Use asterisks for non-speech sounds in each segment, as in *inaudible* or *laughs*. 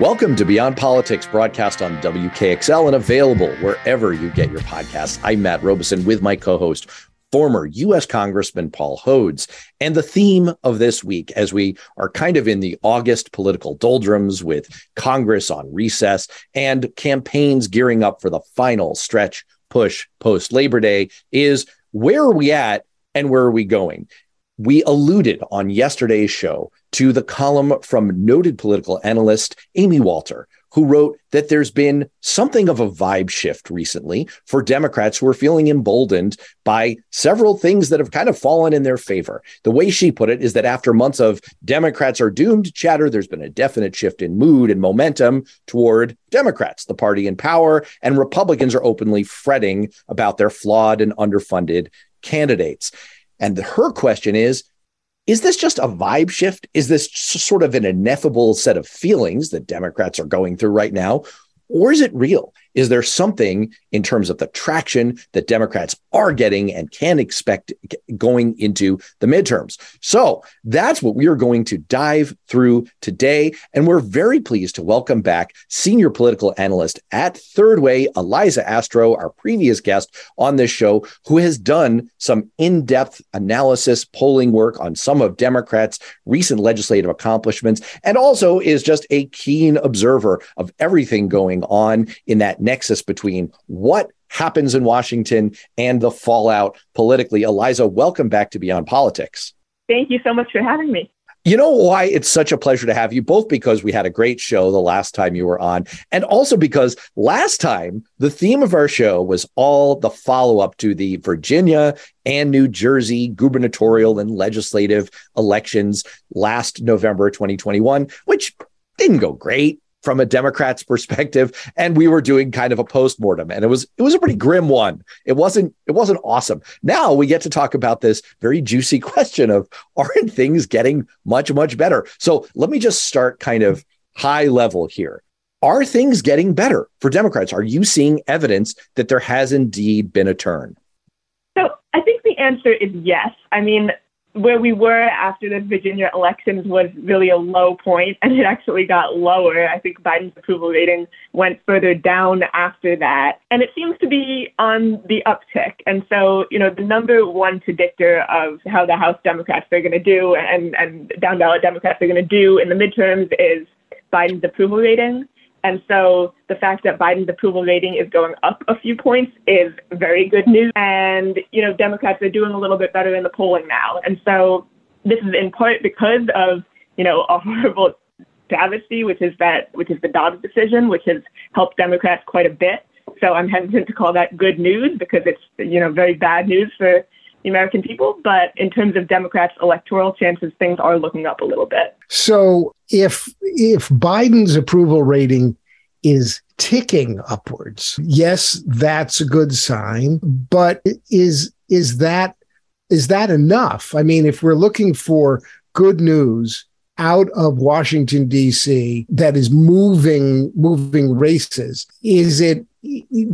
Welcome to Beyond Politics, broadcast on WKXL and available wherever you get your podcasts. I'm Matt Robison with my co host, former U.S. Congressman Paul Hodes. And the theme of this week, as we are kind of in the August political doldrums with Congress on recess and campaigns gearing up for the final stretch push post Labor Day, is where are we at and where are we going? We alluded on yesterday's show to the column from noted political analyst Amy Walter, who wrote that there's been something of a vibe shift recently for Democrats who are feeling emboldened by several things that have kind of fallen in their favor. The way she put it is that after months of Democrats are doomed chatter, there's been a definite shift in mood and momentum toward Democrats, the party in power, and Republicans are openly fretting about their flawed and underfunded candidates. And her question is is this just a vibe shift? Is this sort of an ineffable set of feelings that Democrats are going through right now? Or is it real? Is there something in terms of the traction that Democrats are getting and can expect going into the midterms? So that's what we are going to dive through today. And we're very pleased to welcome back senior political analyst at Third Way, Eliza Astro, our previous guest on this show, who has done some in depth analysis, polling work on some of Democrats' recent legislative accomplishments, and also is just a keen observer of everything going on in that nexus between what happens in Washington and the fallout politically. Eliza, welcome back to Beyond Politics. Thank you so much for having me. You know why it's such a pleasure to have you, both because we had a great show the last time you were on, and also because last time the theme of our show was all the follow up to the Virginia and New Jersey gubernatorial and legislative elections last November 2021, which didn't go great from a Democrat's perspective, and we were doing kind of a postmortem, and it was it was a pretty grim one. It wasn't it wasn't awesome. Now we get to talk about this very juicy *laughs* question of aren't things getting much much better? So let me just start kind of high level here. Are things getting better for Democrats? Are you seeing evidence that there has indeed been a turn? So I think the answer is yes. I mean, where we were after the Virginia elections was really a low point, and it actually got lower. I think Biden's approval rating went further down after that, and it seems to be on the uptick. And so, you know, the number one predictor of how the House Democrats are going to do and, and down ballot Democrats are going to do in the midterms is Biden's approval rating. And so the fact that Biden's approval rating is going up a few points is very good news. And, you know, Democrats are doing a little bit better in the polling now. And so this is in part because of, you know, a *laughs* horrible travesty, which is that, which is the Dobbs decision, which has helped Democrats quite a bit. So I'm hesitant to call that good news because it's, you know, very bad news for the American people. But in terms of Democrats' electoral chances, things are looking up a little bit. So if if Biden's approval rating is ticking upwards, yes, that's a good sign. But is is that is that enough? I mean, if we're looking for good news out of Washington D.C. that is moving moving races, is it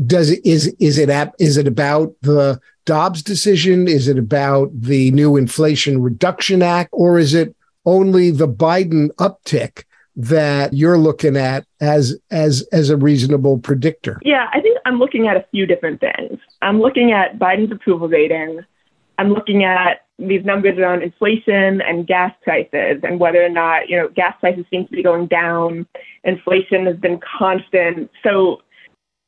does it is is it is it about the Dobbs decision? Is it about the new Inflation Reduction Act, or is it only the Biden uptick that you're looking at as as as a reasonable predictor? Yeah, I think I'm looking at a few different things. I'm looking at Biden's approval rating. I'm looking at these numbers around inflation and gas prices and whether or not, you know, gas prices seem to be going down. Inflation has been constant. So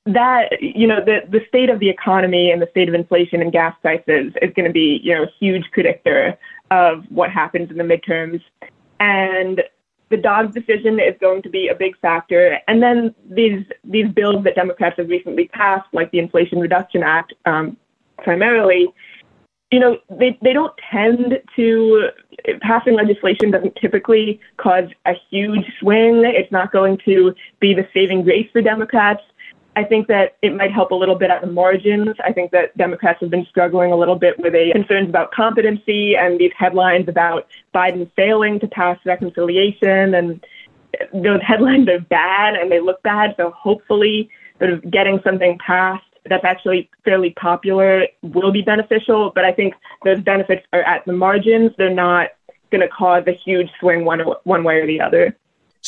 that you know the the state of the economy and the state of inflation and gas prices is going to be you know a huge predictor of what happens in the midterms. And the Dobbs decision is going to be a big factor. And then these these bills that Democrats have recently passed like the Inflation Reduction Act um, primarily you know they they don't tend to passing legislation doesn't typically cause a huge swing. It's not going to be the saving grace for Democrats I think that it might help a little bit at the margins. I think that Democrats have been struggling a little bit with a concerns about competency and these headlines about Biden failing to pass reconciliation and those headlines are bad and they look bad. So hopefully sort of getting something passed that's actually fairly popular will be beneficial. But I think those benefits are at the margins. They're not going to cause a huge swing one, one way or the other.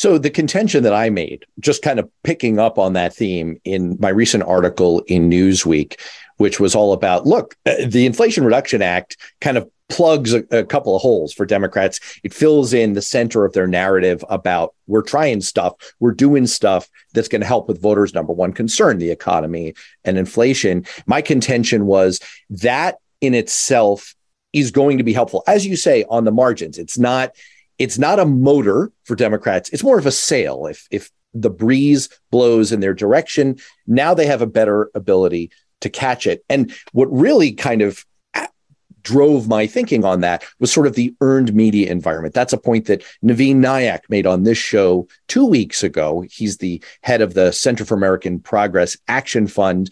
So the contention that I made, just kind of picking up on that theme in my recent article in Newsweek, which was all about look, uh, the Inflation Reduction Act kind of plugs a, a, couple of holes for Democrats. It fills in the center of their narrative about we're trying stuff, we're doing stuff that's going to help with voters' number one concern, the economy and inflation. My contention was that in itself is going to be helpful, as you say, on the margins. It's not it's not a motor for Democrats. It's more of a sail. If if the breeze blows in their direction, now they have a better ability to catch it. And what really kind of uh, drove my thinking on that was sort of the earned media environment. That's a point that Navin Nayak made on this show two weeks ago. He's the head of the Center for American Progress Action Fund.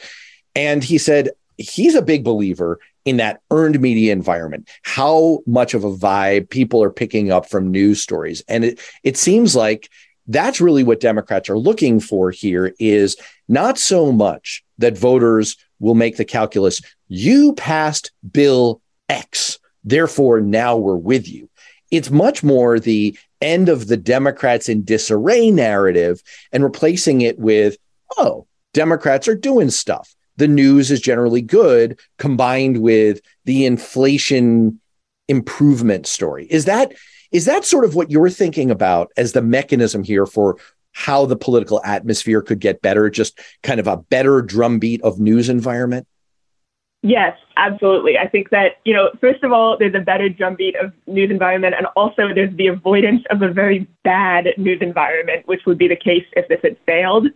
And he said he's a big believer in that earned media environment, how much of a vibe people are picking up from news stories. And it, it seems like that's really what Democrats are looking for here is not so much that voters will make the calculus, you passed Bill X, therefore now we're with you. It's much more the end of the Democrats in disarray narrative and replacing it with, oh, Democrats are doing stuff the news is generally good combined with the inflation improvement story. Is that is that sort of what you're thinking about as the mechanism here for how the political atmosphere could get better, just kind of a better drumbeat of news environment? Yes, absolutely. I think that, you know, first of all, there's a better drumbeat of news environment, and also there's the avoidance of a very bad news environment, which would be the case if this had failed.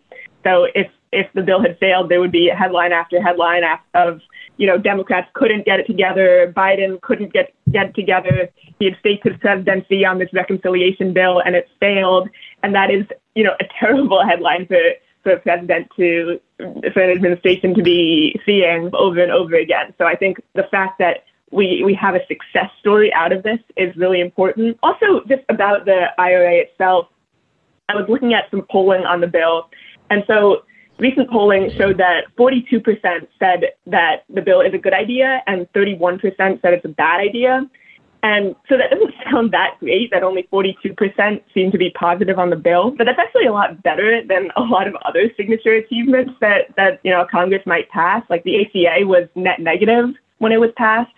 So if if the bill had failed, there would be headline after headline of, you know, Democrats couldn't get it together, Biden couldn't get get it together. He had staked his presidency on this reconciliation bill, and it failed. And that is, you know, a terrible headline for for a president to for an administration to be seeing over and over again. So I think the fact that we, we have a success story out of this is really important. Also, just about the IRA itself, I was looking at some polling on the bill, and so recent polling showed that 42% said that the bill is a good idea and 31% said it's a bad idea. And so that doesn't *laughs* sound that great that only 42% seem to be positive on the bill, but that's actually a lot better than a lot of other signature achievements that, that you know, Congress might pass. Like the ACA was net negative when it was passed.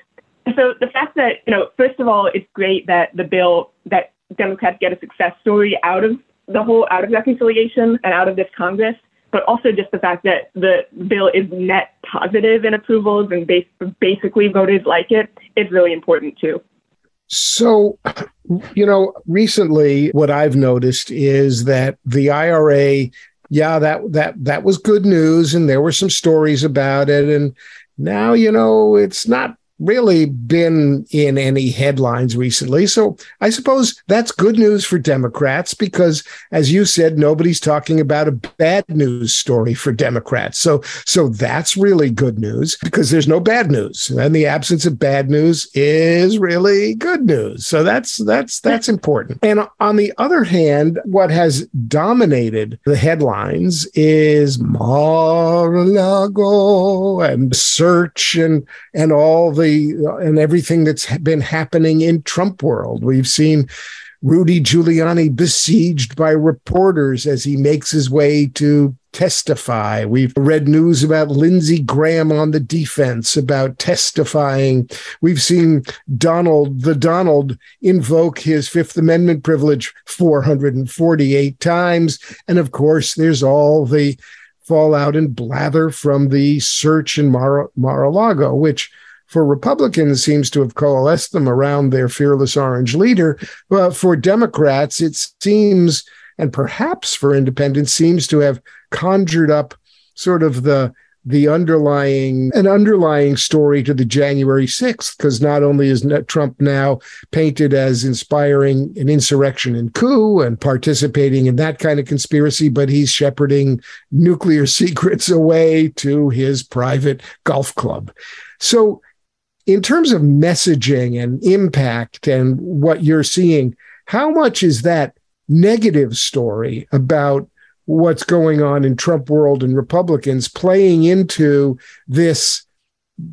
So the fact that, you know, first of all, it's great that the bill, that Democrats get a success story out of the whole, out of reconciliation and out of this Congress but also just the fact that the bill is net positive in approvals and bas- basically voters like it is really important too. So, you know, recently what I've noticed is that the IRA, yeah, that that that was good news and there were some stories about it and now, you know, it's not really been in any headlines recently. So I suppose that's good news for Democrats because, as you said, nobody's talking about a bad news story for Democrats. So, so that's really good news because there's no bad news, and the absence of bad news is really good news. So that's that's that's important. And on the other hand, what has dominated the headlines is Mar-a-Lago and search and and all the and uh, everything that's been happening in Trump world. We've seen Rudy Giuliani besieged by reporters as he makes his way to testify. We've read news about Lindsey Graham on the defense about testifying. We've seen Donald, the Donald, invoke his Fifth Amendment privilege 448 times. And of course, there's all the fallout and blather from the search in Mar- Mar-a-Lago, which for Republicans seems to have coalesced them around their fearless orange leader. But for Democrats, it seems, and perhaps for independents, seems to have conjured up sort of the the underlying an underlying story to the January 6th because not only is Trump now painted as inspiring an insurrection and coup and participating in that kind of conspiracy but he's shepherding nuclear *laughs* secrets away to his private golf club so in terms of messaging and impact and what you're seeing, how much is that negative story about what's going on in Trump world and Republicans playing into this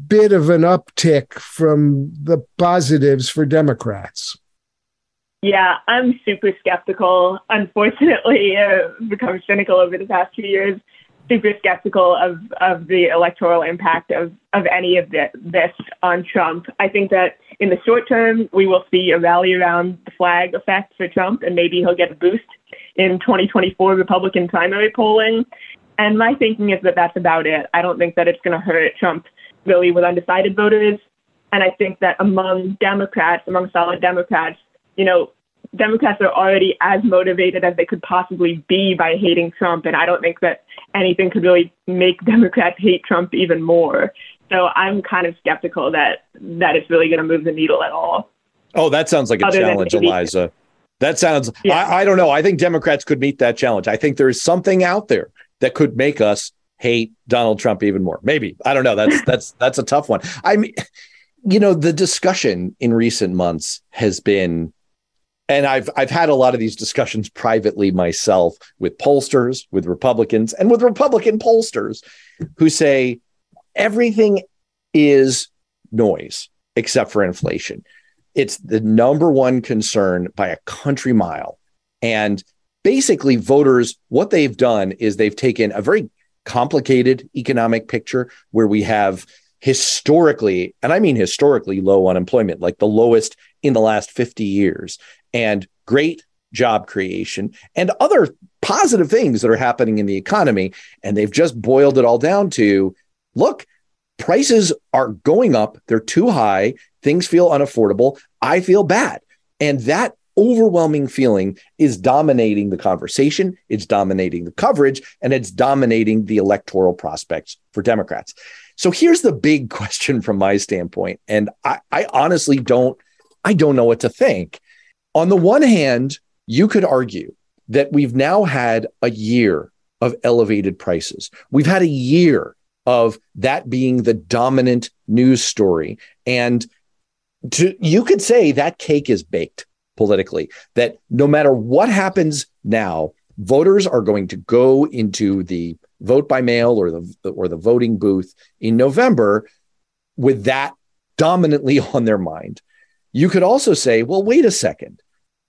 bit of an uptick from the positives for Democrats? Yeah, I'm super skeptical. Unfortunately, I've become cynical over the past few years. Super skeptical of, of the electoral impact of, of any of this on Trump. I think that in the short term, we will see a rally around the flag effect for Trump, and maybe he'll get a boost in 2024 Republican primary polling. And my thinking is that that's about it. I don't think that it's going to hurt Trump really with undecided voters. And I think that among Democrats, among solid Democrats, you know, Democrats are already as motivated as they could possibly be by hating Trump. And I don't think that anything could really make *laughs* Democrats hate Trump even more. So I'm kind of skeptical that that it's really going to move the needle at all. Oh, that sounds like a Other challenge, Eliza. That sounds, yeah. I, I don't know. I think Democrats could meet that challenge. I think there is something out there that could make us hate Donald Trump even more. Maybe. I don't know. That's, *laughs* that's, that's a tough one. I mean, you know, the discussion in recent months has been and I've I've had a lot of these discussions privately myself with pollsters, with Republicans, and with Republican pollsters who say everything is noise except for inflation. It's the number one concern by a country mile. And basically, voters, what they've done is they've taken a very complicated economic picture where we have historically, and I mean historically low unemployment, like the lowest in the last 50 years, and great job creation and other positive things that are happening in the economy. And they've just boiled it all down to look, prices are going up, they're too high, things feel unaffordable. I feel bad. And that overwhelming feeling is dominating the conversation, it's dominating the coverage, and it's dominating the electoral prospects for Democrats. So here's the big *laughs* question from my standpoint. And I, I honestly don't, I don't know what to think. On the one hand, you could argue that we've now had a year of elevated prices. We've had a year of that being the dominant news story. And to, you could say that cake is baked politically, that no matter what happens now, voters are going to go into the vote by mail or the or the voting booth in November with that dominantly *laughs* on their mind. You could also say, well, wait a second.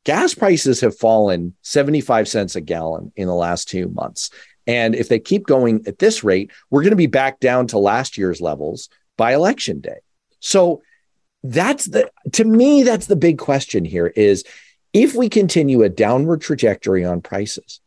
Gas prices have fallen 75 cents a gallon in the last two months. And if they keep going at this rate, we're going to be back down to last year's levels by election day. So that's the, to me, that's the big question here is if we continue a downward trajectory on prices,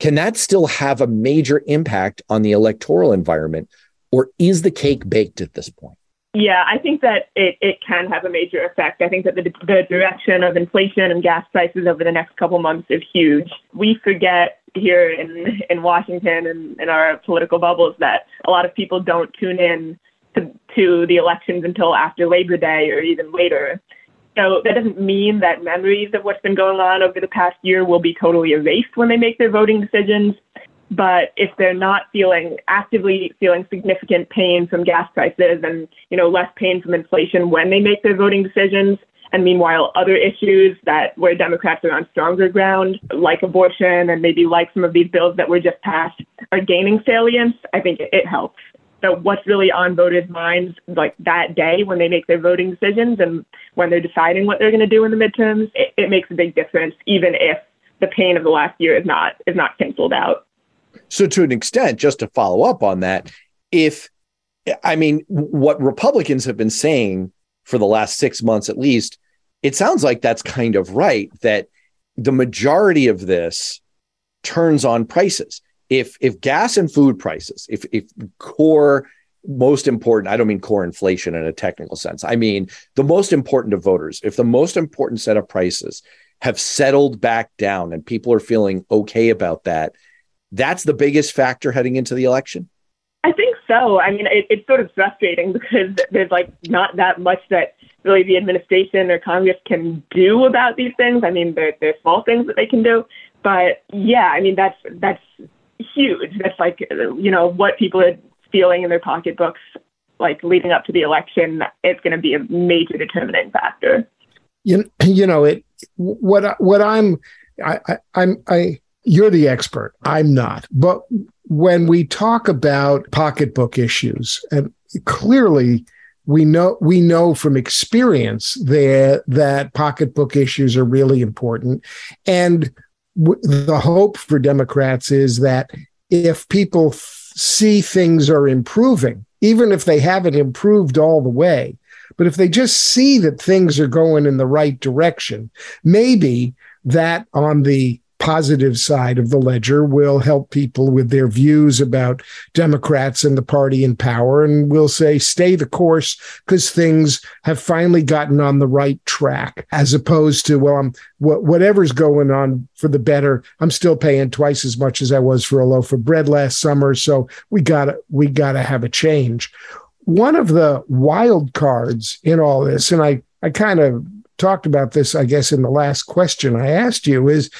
can that still have a major impact on the electoral environment? Or is the cake baked at this point? Yeah, I think that it, it can have a major effect. I think that the, the direction of inflation and gas prices over the next couple months is huge. We forget here in, in Washington and in our political bubbles that a lot of people don't tune in to, to the elections until after Labor Day or even later. So that doesn't mean that memories of what's been going on over the past year will be totally erased when they make their voting decisions. But if they're not feeling actively feeling significant pain from gas prices and you know less pain from inflation when they make their voting decisions, and meanwhile other issues that where Democrats are on stronger ground, like abortion and maybe like some of these bills that were just passed, are gaining salience, I think it helps. So what's really on voters' minds like that day when they make their voting decisions and when they're deciding what they're going to do in the midterms, it, it makes a big difference, even if the pain of the last year is not is not canceled out. So, to an extent, just to follow up on that, if I mean, what Republicans have been saying for the last six months at least, it sounds like that's kind of right that the majority of this turns on prices. If if gas and food prices, if if core most important, I don't mean core inflation in a technical sense. I mean the most important to voters. If the most important set of prices have settled back down and people are feeling okay about that, that's the biggest factor heading into the election? I think so. I mean, it, it's sort of frustrating because there's like not that much that really the administration or Congress can do about these things. I mean, there, there's small things that they can do, but yeah, I mean that's that's huge. That's like you know what people are feeling in their pocketbooks, like leading up to the election. It's going to be a major determining factor. You you know it. What what I'm I, I I'm I you're the expert. I'm not. But when we talk about pocketbook issues, and clearly we know we know from experience there that pocketbook issues are really important and w- the hope for democrats is that if people f- see things are improving even if they haven't improved all the way but if they just see that things are going in the right direction maybe that on the positive side of the ledger will help people with their views about Democrats and the party in power. And we'll say, stay the course because things have finally gotten on the right track, as opposed to, well, I'm, whatever's going on for the better. I'm still paying twice as much as I was for a loaf of bread last summer. So we gotta, we gotta have a change. One of the wild cards in all this, and I, I kind of talked about this, I guess, in the last question I asked you is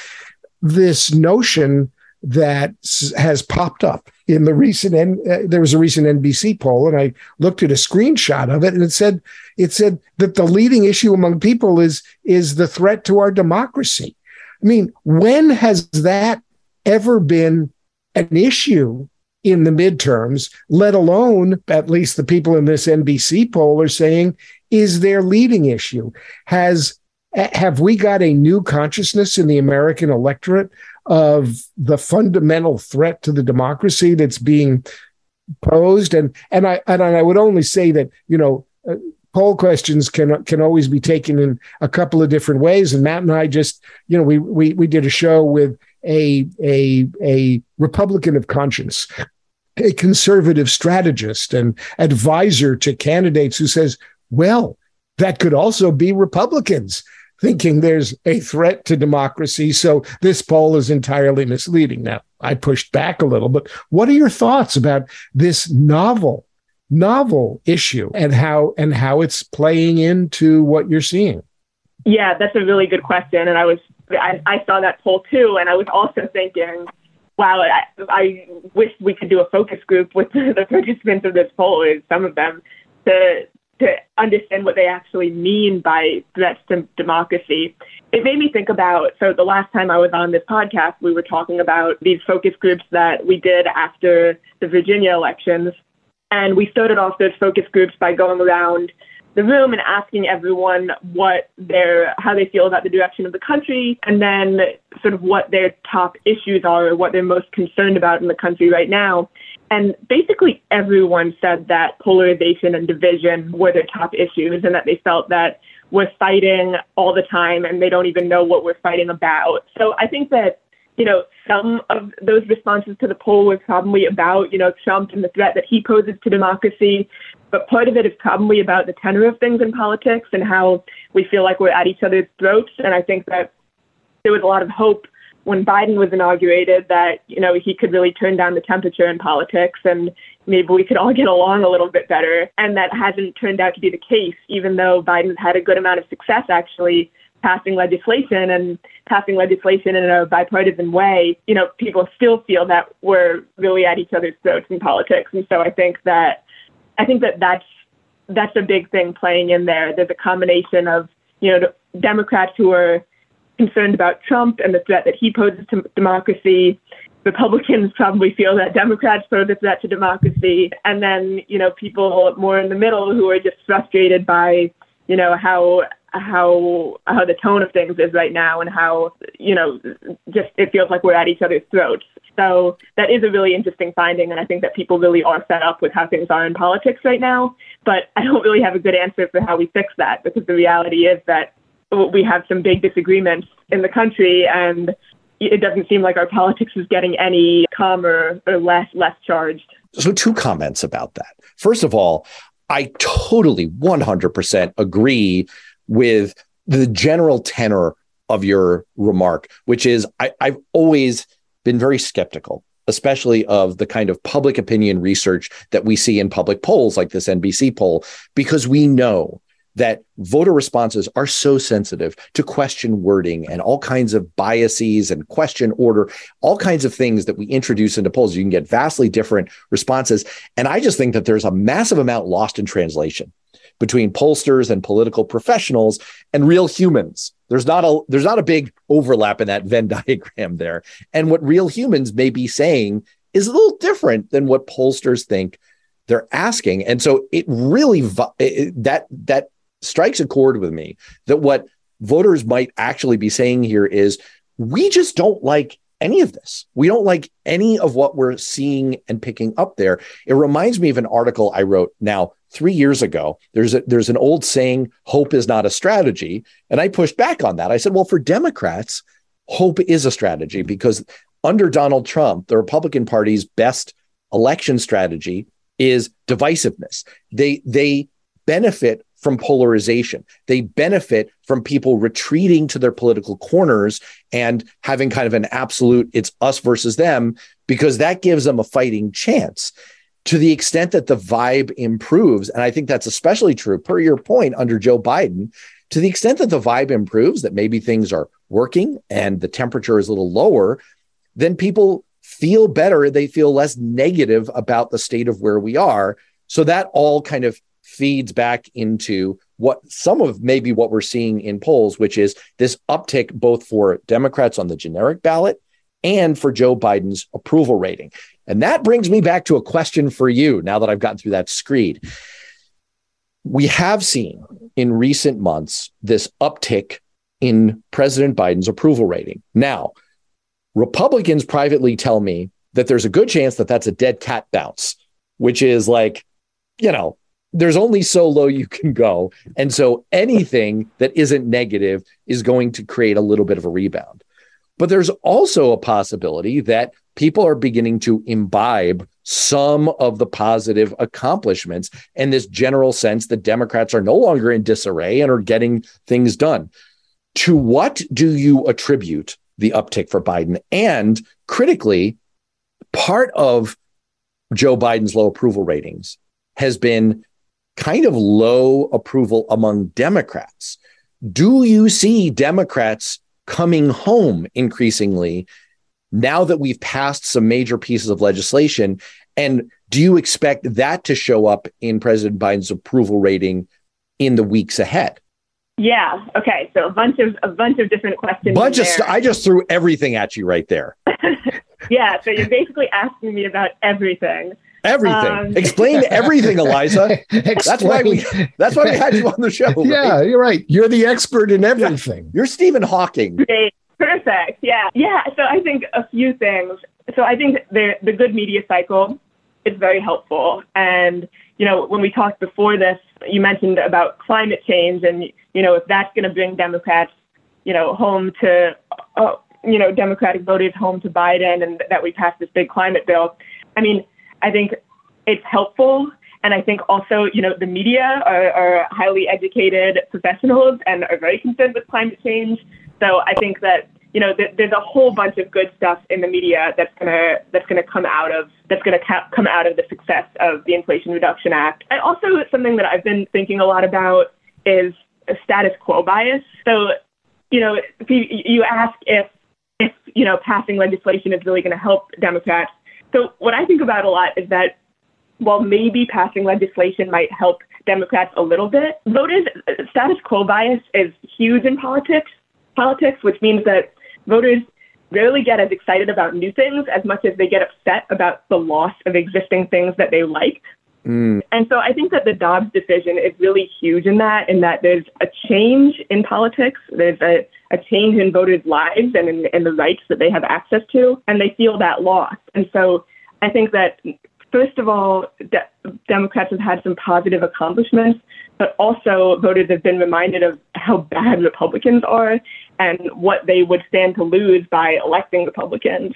this notion that has popped up in the recent uh, there was a recent NBC poll and I looked at a screenshot of it and it said it said that the leading issue among people is is the threat to our democracy. I mean, when has that ever been an issue in the midterms, let alone at least the people in this NBC poll are saying is their leading issue? Has have we got a new consciousness in the American electorate of the fundamental threat to the democracy that's being posed? And and I and I would only say that you know. Uh, poll questions can can always be taken in a couple of different ways. And Matt and I just, you know, we we we did a show with a a a Republican of conscience, a conservative strategist and advisor to candidates who says, well, that could also be Republicans thinking there's a threat to democracy. So this poll is entirely misleading. Now, I pushed back a little, but what are your thoughts about this novel, novel issue and how and how it's playing into what you're seeing? Yeah, that's a really good question. And I was I, I saw that poll too, and I was also thinking, wow, I, I wish we could do a focus group with *laughs* the participants of this poll, some of them, to to understand what they actually mean by threats to democracy. It made me think about so the last time I was on this podcast, we were talking about these focus groups that we did after the Virginia elections. And we started off those focus groups by going around the room and asking everyone what their how they feel about the direction of the country and then sort of what their top issues are or what they're most concerned about in the country right now. And basically everyone said that polarization and division were their top issues and that they felt that we're fighting all the time and they don't even know what we're fighting about. So I think that, you know, some of those responses to the poll were probably about, you know, Trump and the threat that he poses to democracy. But part of it is probably about the tenor of things in politics and how we feel like we're at each other's throats. And I think that there was a lot of hope when Biden was inaugurated that, you know, he could really turn down the temperature in politics and maybe we could all get along a little bit better. And that hasn't turned out to be the case, even though Biden's had a good amount of success actually passing legislation and passing legislation in a bipartisan way, you know, people still feel that we're really at each other's throats in politics. And so I think that I think that that's that's a big thing playing in there. There's a combination of, you know, Democrats who are concerned about Trump and the threat that he poses to democracy. Republicans probably feel that Democrats pose a threat to democracy. And then, you know, people more in the middle who are just frustrated by, you know, how how how the tone of things is right now and how, you know, just it feels like we're at each other's throats. So that is a really interesting finding, and I think that people really are fed up with how things are in politics right now. But I don't really have a good answer for how we fix that because the reality is that we have some big disagreements in the country, and it doesn't seem like our politics is getting any calmer or less less charged. So, two comments about that. First of all, I totally 100% agree with the general tenor of your remark, which is I, I've always been very skeptical especially of the kind of public opinion research that we see in public polls like this NBC poll, because we know that voter responses are so sensitive to question wording and all kinds of biases and question order, all kinds of things that we introduce into polls. You can get vastly different responses. And I just think that there's a massive amount lost in translation between pollsters and political professionals and real humans. There's not a there's not a big overlap in that Venn *laughs* diagram there. And what real humans may be saying is a little different than what pollsters think they're asking. And so it really it, that that strikes a chord with me that what voters might actually be saying here is we just don't like any of this. We don't like any of what we're seeing and picking up there. It reminds me of an article I wrote now three years ago. There's a, there's an old saying, "Hope is not a strategy," and I pushed back on that. I said, "Well, for Democrats, hope is a strategy because under Donald Trump, the Republican Party's best election strategy is divisiveness. They they benefit from polarization. They benefit from people retreating to their political corners and having kind of an absolute it's us versus them because that gives them a fighting chance. To the extent that the vibe improves, and I think that's especially true per your point under Joe Biden, to the extent that the vibe improves, that maybe things are working and the temperature is a little lower, then people feel better. They feel less negative about the state of where we are. So that all kind of feeds back into what some of maybe what we're seeing in polls, which is this uptick both for Democrats on the generic ballot and for Joe Biden's approval rating. And that brings me back to a question for you now that I've gotten through that screed. We have seen in recent months this uptick in President Biden's approval rating. Now, Republicans privately tell me that there's a good chance that that's a dead cat bounce, which is like, you know, there's only so low you can go. And so anything that isn't negative is going to create a little bit of a rebound. But there's also a possibility that people are beginning to imbibe some of the positive accomplishments and this general sense that Democrats are no longer in disarray and are getting things done. To what do you attribute the uptick for Biden? And critically, part of Joe Biden's low approval ratings has been kind of low approval among Democrats. Do you see Democrats coming home increasingly now that we've passed some major pieces of legislation? And do you expect that to show up in President Biden's approval rating in the weeks ahead? Yeah. Okay. So a bunch of a bunch of different questions. Bunch of st- I just threw everything at you right there. *laughs* yeah. So you're basically asking me about everything. Everything. Um, Explain *laughs* everything, Eliza. *laughs* that's why we that's why we had you on the show. *laughs* Right? Yeah, you're right. You're the expert in everything. Yeah. You're Stephen Hawking. Great. Perfect. Yeah. Yeah. So I think a few things. So I think the the good media cycle is very helpful. And, you know, when we talked before this, you mentioned about climate change and, you know, if that's going to bring Democrats, you know, home to, uh, you know, Democratic voters home to Biden and that we passed this big climate bill. I mean, I think it's helpful. And I think also, you know, the media are, are highly educated professionals and are very concerned with climate change. So I think that you know, th- there's a whole bunch of good stuff in the media that's gonna that's gonna come out of that's gonna ca- come out of the success of the Inflation Reduction Act. And also something that I've been thinking a lot about is a status quo bias. So, you know, if you, you ask if if you know passing legislation is really going to help Democrats. So what I think about a lot is that while maybe passing legislation might help Democrats a little bit, voters status quo bias is huge in politics. Politics, which means that voters rarely get as excited about new things as much as they get upset about the loss of existing things that they like. Mm. And so I think that the Dobbs decision is really huge in that, in that there's a change in politics, there's a, a change in voters' lives and in, in the rights that they have access to, and they feel that loss. And so I think that first of all, de- Democrats have had some positive accomplishments, but also voters have been reminded of how bad Republicans are and what they would stand to lose by electing Republicans.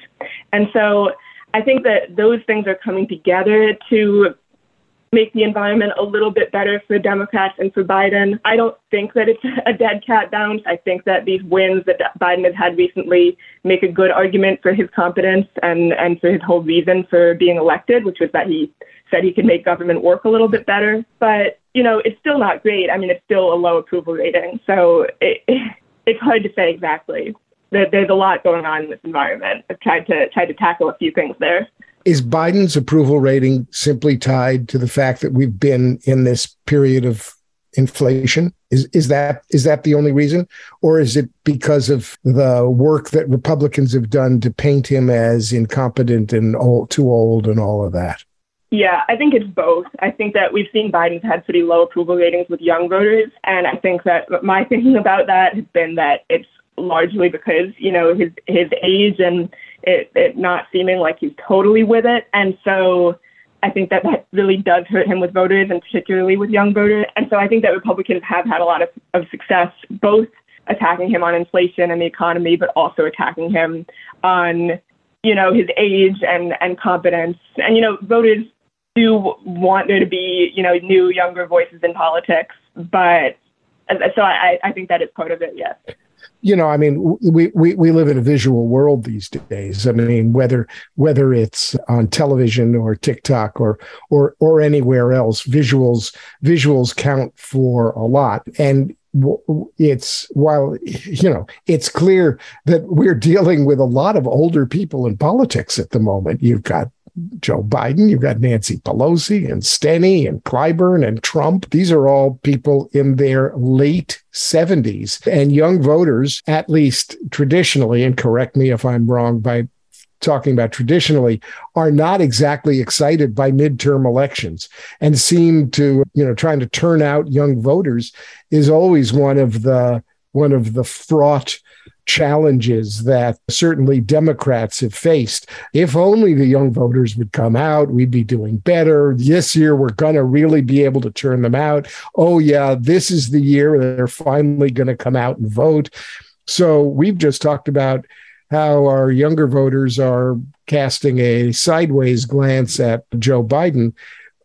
And so I think that those things are coming together to make the environment a little bit better for Democrats and for Biden. I don't think that it's a dead cat bounce. I think that these wins that Biden has had recently make a good argument for his competence and, and for his whole reason for being elected, which was that he said he could make government work a little bit better. But, you know, it's still not great. I mean, it's still a low approval rating. So it, *laughs* it's hard to say exactly. There's a lot going on in this environment. I've tried to tried to tackle a few things there. Is Biden's approval rating simply tied to the fact that we've been in this period of inflation? Is is that is that the only reason, or is it because of the work that Republicans have done to paint him as incompetent and old, too old, and all of that? Yeah, I think it's both. I think that we've seen Biden's had pretty low approval ratings with young voters. And I think that my thinking about that has been that it's largely because, you know, his his age and it, it not seeming like he's totally with it. And so I think that that really does hurt him with voters and particularly with young voters. And so I think that Republicans have had a lot of, of success, both attacking him on inflation and the economy, but also attacking him on, you know, his age and, and competence. And, you know, voters do want there to be, you know, new, younger voices in politics. But so I, I think that is part of it, yes you know, I mean, we, we we live in a visual world these days. I mean, whether whether it's on television or TikTok or or or anywhere else, visuals visuals count for a lot. And it's while you know it's clear that we're *laughs* dealing with a lot of older people in politics at the moment. You've got Joe Biden, you've got Nancy Pelosi and Steny and Clyburn and Trump. These are all people in their late 70s. And young voters, at least traditionally, and correct me if I'm wrong by talking about traditionally, are not exactly excited by midterm elections and seem to, you know, trying to turn out young voters is always one of the one of the fraught challenges that certainly Democrats have faced. If only the young voters would come out, we'd be doing better. This year, we're going to really be able to turn them out. Oh, yeah, this is the year they're finally going to come out and vote. So we've just talked about how our younger voters are casting a sideways glance at Joe Biden.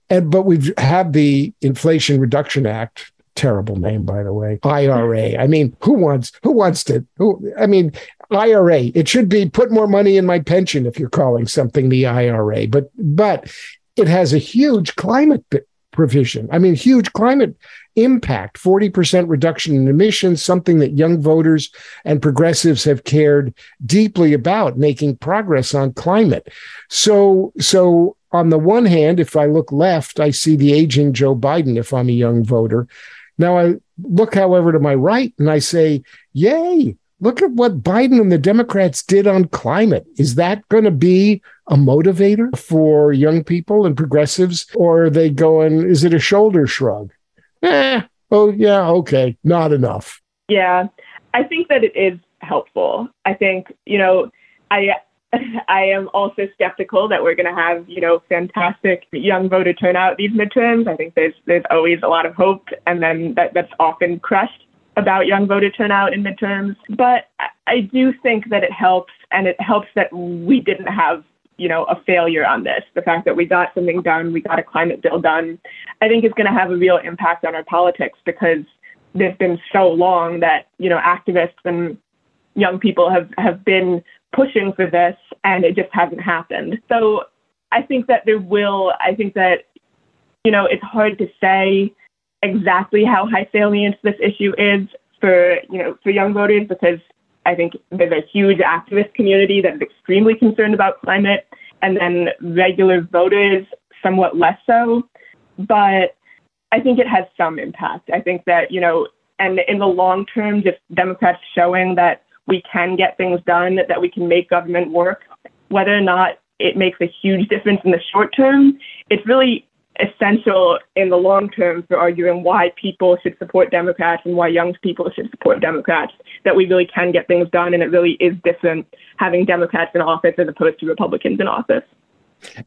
And, but we've had the Inflation Reduction Act terrible name by the way. Ira *laughs* i mean who wants who wants to who i mean ira it should be put more money in my pension if you're calling something the ira but but it has a huge climate provision. I mean huge climate impact 40% reduction in emissions something that young voters and progressives have cared deeply about making progress on climate. So so on the one hand if i look left i see the aging joe biden if i'm a young voter now I look, however, to my right and I say, yay, look at what Biden and the Democrats did on climate. Is that going to be a motivator for young people and progressives? Or are they going, is it a shoulder shrug? Eh, oh, yeah, okay, not enough. Yeah, I think that it is helpful. I think, you know, I I am also skeptical that we're going to have, you know, fantastic young voter turnout these midterms. I think there's there's always a lot of hope, and then that, that's often crushed about young voter turnout in midterms. But I do think that it helps, and it helps that we didn't have, you know, a failure on this. The fact that we got something done, we got a climate bill done, I think is going to have a real impact on our politics because there's been so long that you know activists and young people have have been pushing for this and it just hasn't happened. So I think that there will, I think that, you know, it's hard to say exactly how high salient this issue is for, you know, for young voters because I think there's a huge activist community that is extremely concerned about climate and then regular voters somewhat less so. But I think it has some impact. I think that, you know, and in the long term, just Democrats showing that we can get things done, that we can make government work. Whether or not it makes a huge difference in the short term, it's really essential in the long term for arguing why people should support Democrats and why young people should support Democrats, that we really can get things done. And it really is different having Democrats in office as opposed to Republicans in office.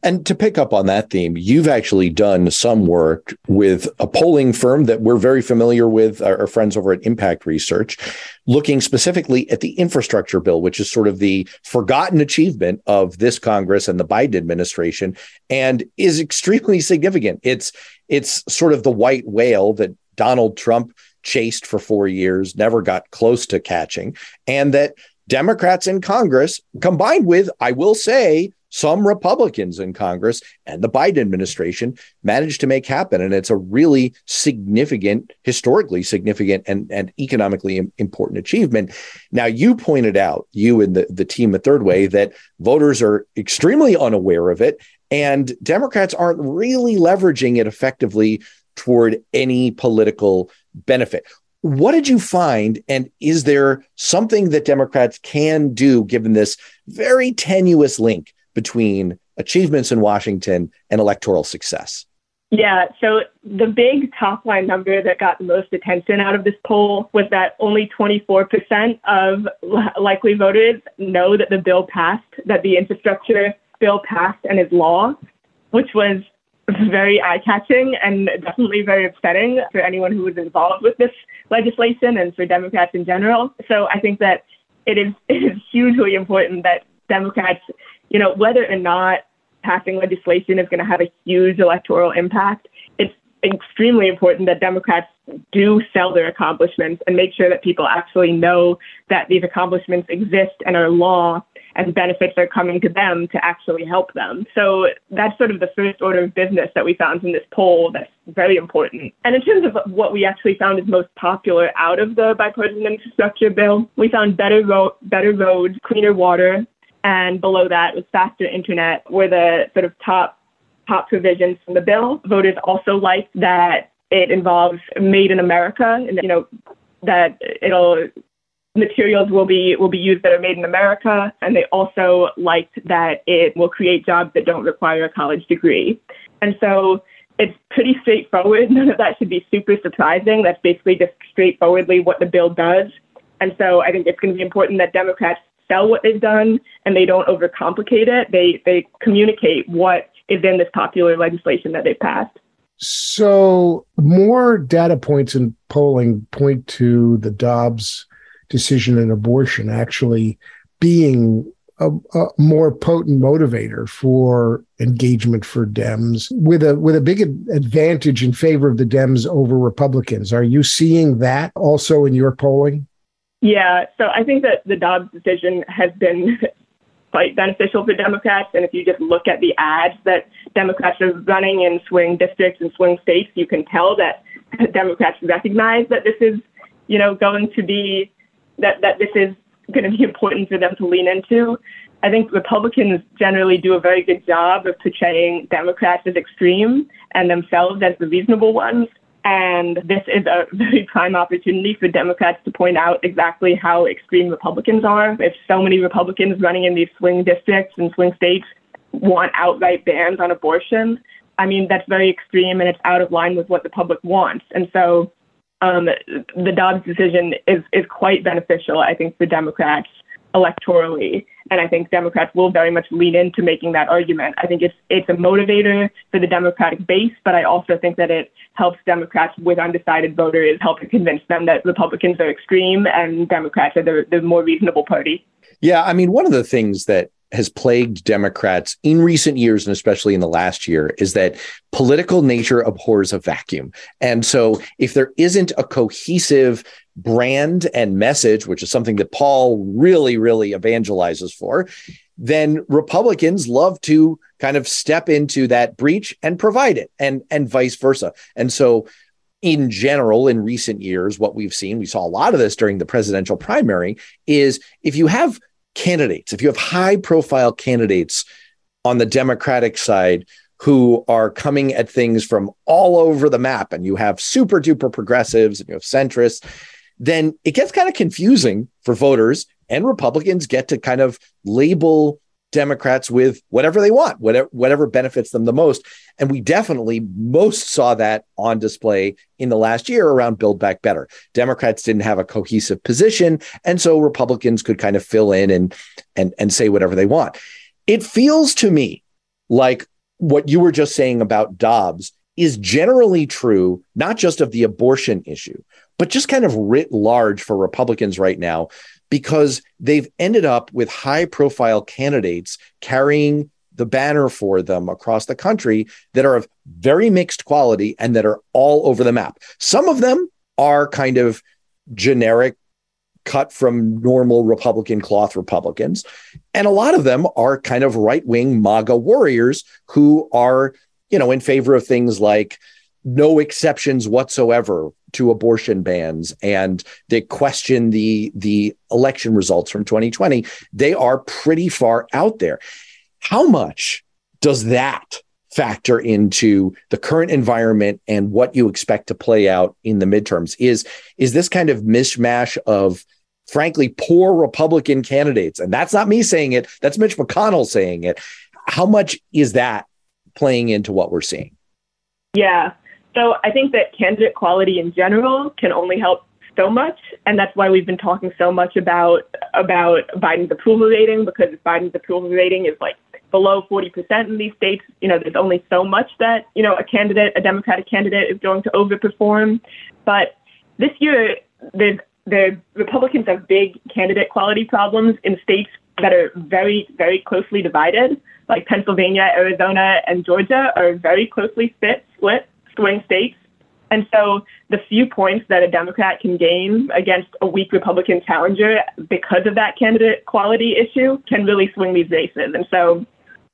And to pick up on that theme, you've actually done some work with a polling firm that we're very familiar with, our friends over at Impact Research, looking specifically at the infrastructure bill, which is sort of the forgotten achievement of this Congress and the Biden administration, and is *laughs* extremely significant. It's it's sort of the white whale that Donald Trump chased for four years, never got close to catching, and that Democrats in Congress, combined with, I will say, some Republicans in Congress and the Biden administration managed to make happen. And it's a really significant, historically significant, and, and economically important achievement. Now, you pointed out, you and the, the team at Third Way, that voters are extremely unaware of it. And Democrats aren't really leveraging it effectively toward any political benefit. What did you find? And is there something that Democrats can do given this very tenuous link between achievements in Washington, and electoral success? Yeah, so the big top line number that got the most attention out of this poll was that only 24% of likely voters know that the bill passed, that the infrastructure bill passed and is law, which was very eye catching and definitely very upsetting for anyone who was involved with this legislation and for Democrats in general. So I think that it is, *laughs* it is hugely important that Democrats, you know, whether or not passing legislation is going to have a huge electoral impact, it's extremely important that Democrats do sell their accomplishments and make sure that people actually know that these accomplishments exist and are law and benefits are coming to them to actually help them. So that's sort of the first order of business that we found in this poll that's very important. And in terms of what we actually found is most popular out of the bipartisan infrastructure bill, we found better, ro- better roads, cleaner water, and below that was faster internet were the sort of top top provisions from the bill. Voters also liked that it involves made in America and you know that it'll materials will be will be used that are made in America and they also liked that it will create jobs that don't require a college degree. And so it's pretty straightforward. *laughs* None of that should be super surprising. That's basically just straightforwardly what the bill does. And so I think it's going to be important that Democrats sell what they've done and they don't overcomplicate it. They they communicate what is in this popular legislation that they've passed. So more data points in polling point to the Dobbs decision in abortion actually being a, a, more potent motivator for engagement for Dems with a with a big advantage in favor of the Dems over Republicans. Are you seeing that also in your polling? Yeah, so I think that the Dobbs decision has been *laughs* quite beneficial for Democrats. And if you just look at the ads that Democrats are running in swing districts and swing states, you can tell that *laughs* Democrats recognize that this is, you know, going to be that that this is going to be important for them to lean into. I think Republicans generally do a very good job of portraying Democrats as extreme and themselves as the reasonable ones. And this is a *laughs* very prime opportunity for Democrats to point out exactly how extreme Republicans are. If so many Republicans running in these swing districts and swing states want outright bans on abortion, I mean, that's very extreme and it's out of line with what the public wants. And so um, the Dobbs decision is, is quite beneficial, I think, for Democrats electorally. And I think Democrats will very much lean into making that argument. I think it's it's a motivator for the Democratic base, but I also think that it helps Democrats with undecided voters, helping convince them that Republicans are extreme and Democrats are the, the more reasonable party. Yeah, I mean, one of the things that has plagued Democrats in recent years, and especially in the last year, is that political nature abhors a vacuum. And so, if there isn't a cohesive brand and message, which is something that Paul really, really evangelizes for, then Republicans love to kind of step into that breach and provide it, and and vice versa. And so, in general, in recent years, what we've seen, we saw a lot of this during the presidential primary, is if you have candidates, if you have high profile candidates on the Democratic side who are coming at things from all over the map, and you have super duper progressives and you have centrists, then it gets kind of confusing for voters, and Republicans get to kind of label Democrats with whatever they want, whatever whatever benefits them the most. And we definitely most saw that on display in the last year around Build Back Better. Democrats didn't have a cohesive position, and so Republicans could kind of fill in and and and say whatever they want. It feels to me like what you were just saying about Dobbs is generally true, not just of the abortion issue, but just kind of writ large for Republicans right now because they've ended up with high profile candidates carrying the banner for them across the country that are of very mixed quality and that are all over the map. Some of them are kind of generic cut from normal Republican cloth Republicans. And a lot of them are kind of right wing MAGA warriors who are, you know, in favor of things like no exceptions whatsoever to abortion bans and they question the the election results from 2020 they are pretty far out there how much does that factor into the current environment and what you expect to play out in the midterms is is this kind of mishmash of frankly poor republican candidates and that's not me saying it that's mitch mcconnell saying it how much is that playing into what we're seeing? Yeah. So I think that candidate quality in general can only help so much, and that's why we've been talking so much about about Biden's approval rating because Biden's approval rating is like below 40% in these states. You know, there's only so much that you know a candidate, a Democratic candidate, is going to overperform. But this year, the the Republicans have big candidate quality problems in states that are very, very closely divided, like Pennsylvania, Arizona, and Georgia are very closely split, split swing states. And so the few points that a Democrat can gain against a weak Republican challenger because of that candidate quality issue can really swing these races. And so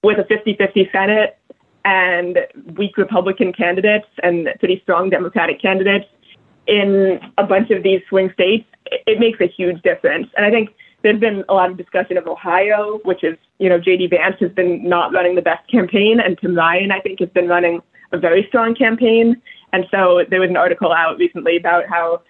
with a 50 50 Senate and weak Republican candidates and pretty strong Democratic candidates in a bunch of these swing states, it makes a huge difference. And I think there's been a lot of discussion of Ohio, which is, you know, J.D. Vance has been not running the best campaign, and Tim Ryan, I think, has been running a very strong campaign. And so there was an article out recently about how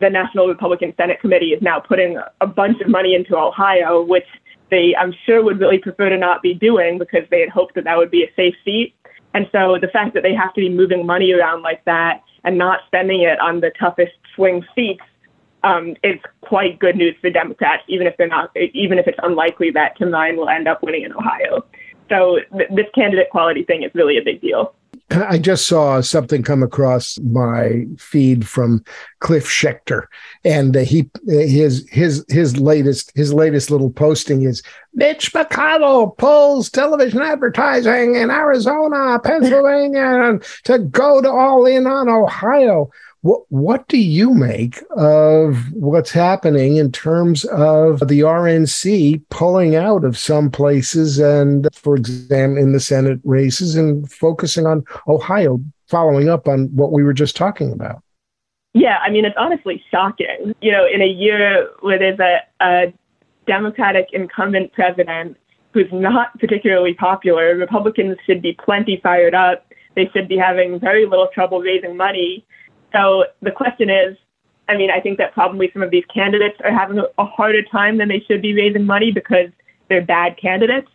the National Republican Senate Committee is now putting a bunch of money into Ohio, which they, I'm sure, would really prefer to not be doing because they had hoped that that would be a safe seat. And so the fact that they have to be moving money around like that and not spending it on the toughest swing seats um, is quite good news for Democrats, even if they're not, even if it's unlikely that Tim Ryan will end up winning in Ohio. So th- this candidate quality thing is really a big deal. I just saw something come across my feed from Cliff Schecter, and he his his his latest his latest little posting is Mitch McConnell pulls television advertising in Arizona, Pennsylvania, to go to all in on Ohio. What what do you make of what's happening in terms of the RNC pulling out of some places and, for example, in the Senate races and focusing on Ohio, following up on what we were just talking about? Yeah, I mean, it's honestly shocking. You know, in a year where there's a, a Democratic incumbent president who's not particularly popular, Republicans should be plenty fired up. They should be having very little trouble raising money so the question is, I mean, I think that probably some of these candidates are having a harder time than they should be raising money because they're bad candidates.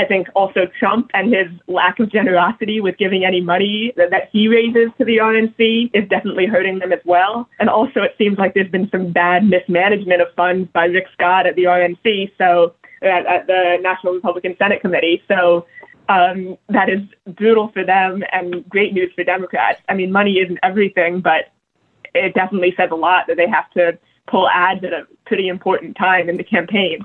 I think also Trump and his lack of generosity with giving any money that, he raises to the RNC is definitely hurting them as well. And also, it seems like there's been some bad mismanagement of funds by Rick Scott at the RNC, so uh, at, at the National Republican Senate Committee. So um, that is brutal for them and great news for Democrats. I mean, money isn't everything, but it definitely says a lot that they have to pull ads at a pretty important time in the campaign.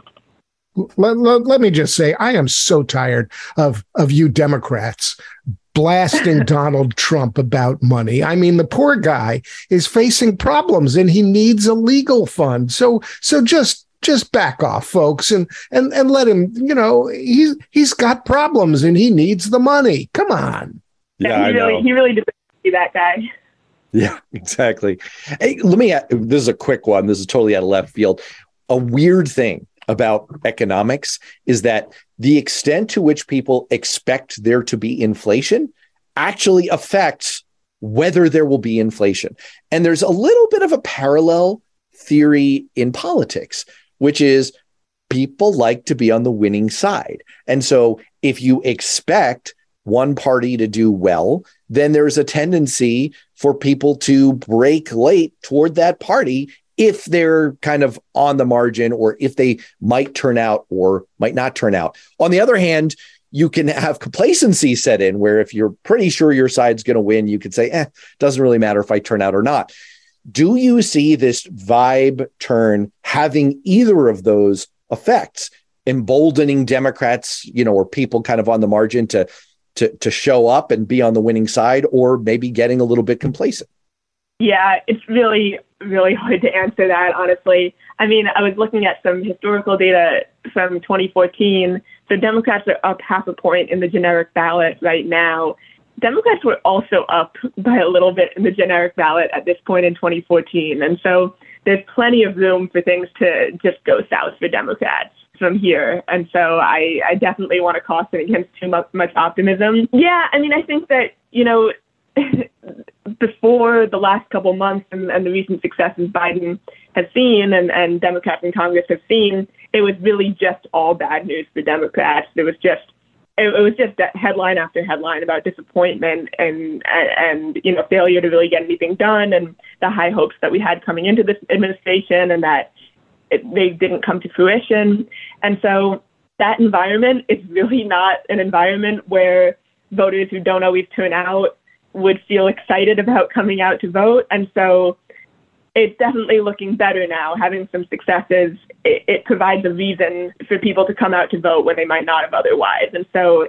Let, let, let me just say, I am so tired of of you Democrats blasting *laughs* Donald Trump about money. I mean, the poor guy is facing problems and he needs a legal fund. So so just just back off, folks, and and and let him. You know, he's he's got problems and he needs the money. Come on. Yeah, he really he really deserves to be that guy. Yeah, *laughs* exactly. Hey, let me. This is a quick one. This is totally out of left field. A weird thing about economics is that the extent to which people expect there to be inflation actually affects whether there will be inflation. And there's a little bit of a parallel theory in politics which is people like to be on the winning side. And so if you expect one party to do well, then there's a tendency for people to break late toward that party if they're kind of on the margin or if they might turn out or might not turn out. On the other hand, you can have complacency set in where if you're pretty sure your side's going to win, you could say, eh, doesn't really matter if I turn out or not. Do you see this vibe turn having either of those effects, emboldening Democrats, you know, or people kind of on the margin to to to show up and be on the winning side, or maybe getting a little bit complacent? Yeah, it's really really hard to answer that honestly. I mean, I was looking at some historical data from 2014. So Democrats are up half a point in the generic ballot right now. Democrats were also up by a little bit in the generic ballot at this point in 2014. And so there's plenty of room for things to just go south for Democrats from here. And so I, I definitely want to caution against too much, much optimism. Yeah, I mean, I think that, you know, *laughs* before the last couple months and, and the recent successes Biden has seen and, and Democrats in Congress have seen, it was really just all bad news for Democrats. There was just it, it was just that headline after headline about disappointment and, and and you know failure to really get anything done and the high hopes that we had coming into this administration and that it, they didn't come to fruition. And so that environment is really not an environment where voters who don't always turn out would feel excited about coming out to vote. And so it's definitely looking better now. Having some successes, it, it provides a reason for people to come out to vote when they might not have otherwise. And so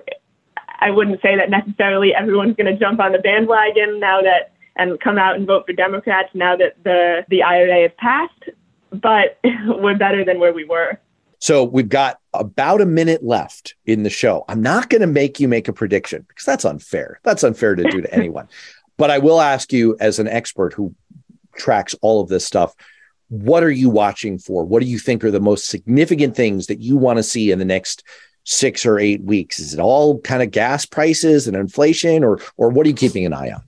I wouldn't say that necessarily everyone's going to jump on the bandwagon now that and come out and vote for Democrats now that the the IRA has passed, but *laughs* we're better than where we were. So we've got about a minute left in the show. I'm not going to make you make a prediction because that's unfair. That's unfair to do to *laughs* anyone. But I will ask you, as an expert who tracks all of this stuff, what are you watching for? What do you think are the most significant things that you want to see in the next six or eight weeks? Is it all kind of gas prices and inflation, or or what are you keeping an eye on?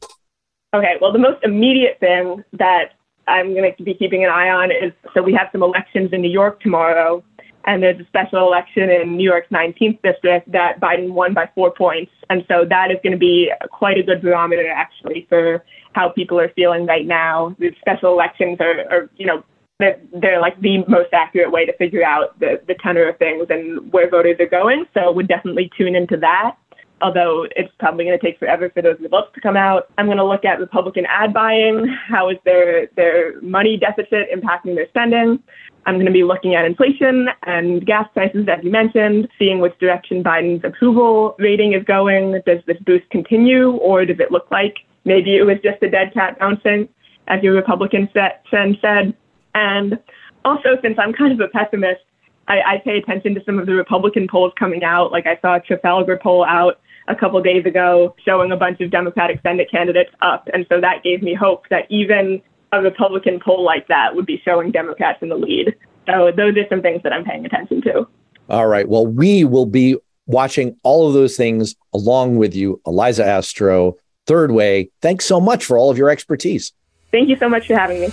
Okay, well, the most immediate thing that I'm going to be keeping an eye on is so we have some elections in New York tomorrow, and there's a special election in New York's 19th district that Biden won by four points. And so that is going to be quite a good barometer, actually, for how people are feeling right now. The special elections are, are you know, they're, they're like the most accurate way to figure out the, the tenor of things and where voters are going. So would definitely tune into that although it's probably going to take forever for those results to come out. I'm going to look at Republican ad buying. How is their their money deficit impacting their spending? I'm going to be looking at inflation and gas prices, as you mentioned, seeing which direction Biden's approval rating is going. Does this boost continue, or does it look like maybe it was just a dead cat bouncing, as your Republican friend said? And also, since I'm kind of a pessimist, I, I pay attention to some of the Republican polls coming out. Like I saw a Trafalgar poll out a couple of days ago showing a bunch of Democratic Senate candidates up. And so that gave me hope that even a Republican poll like that would be showing Democrats in the lead. So those are some things that I'm paying attention to. All right. Well, we will be watching all of those things along with you, Aliza Astrow, Third Way. Thanks so much for all of your expertise. Thank you so much for having me.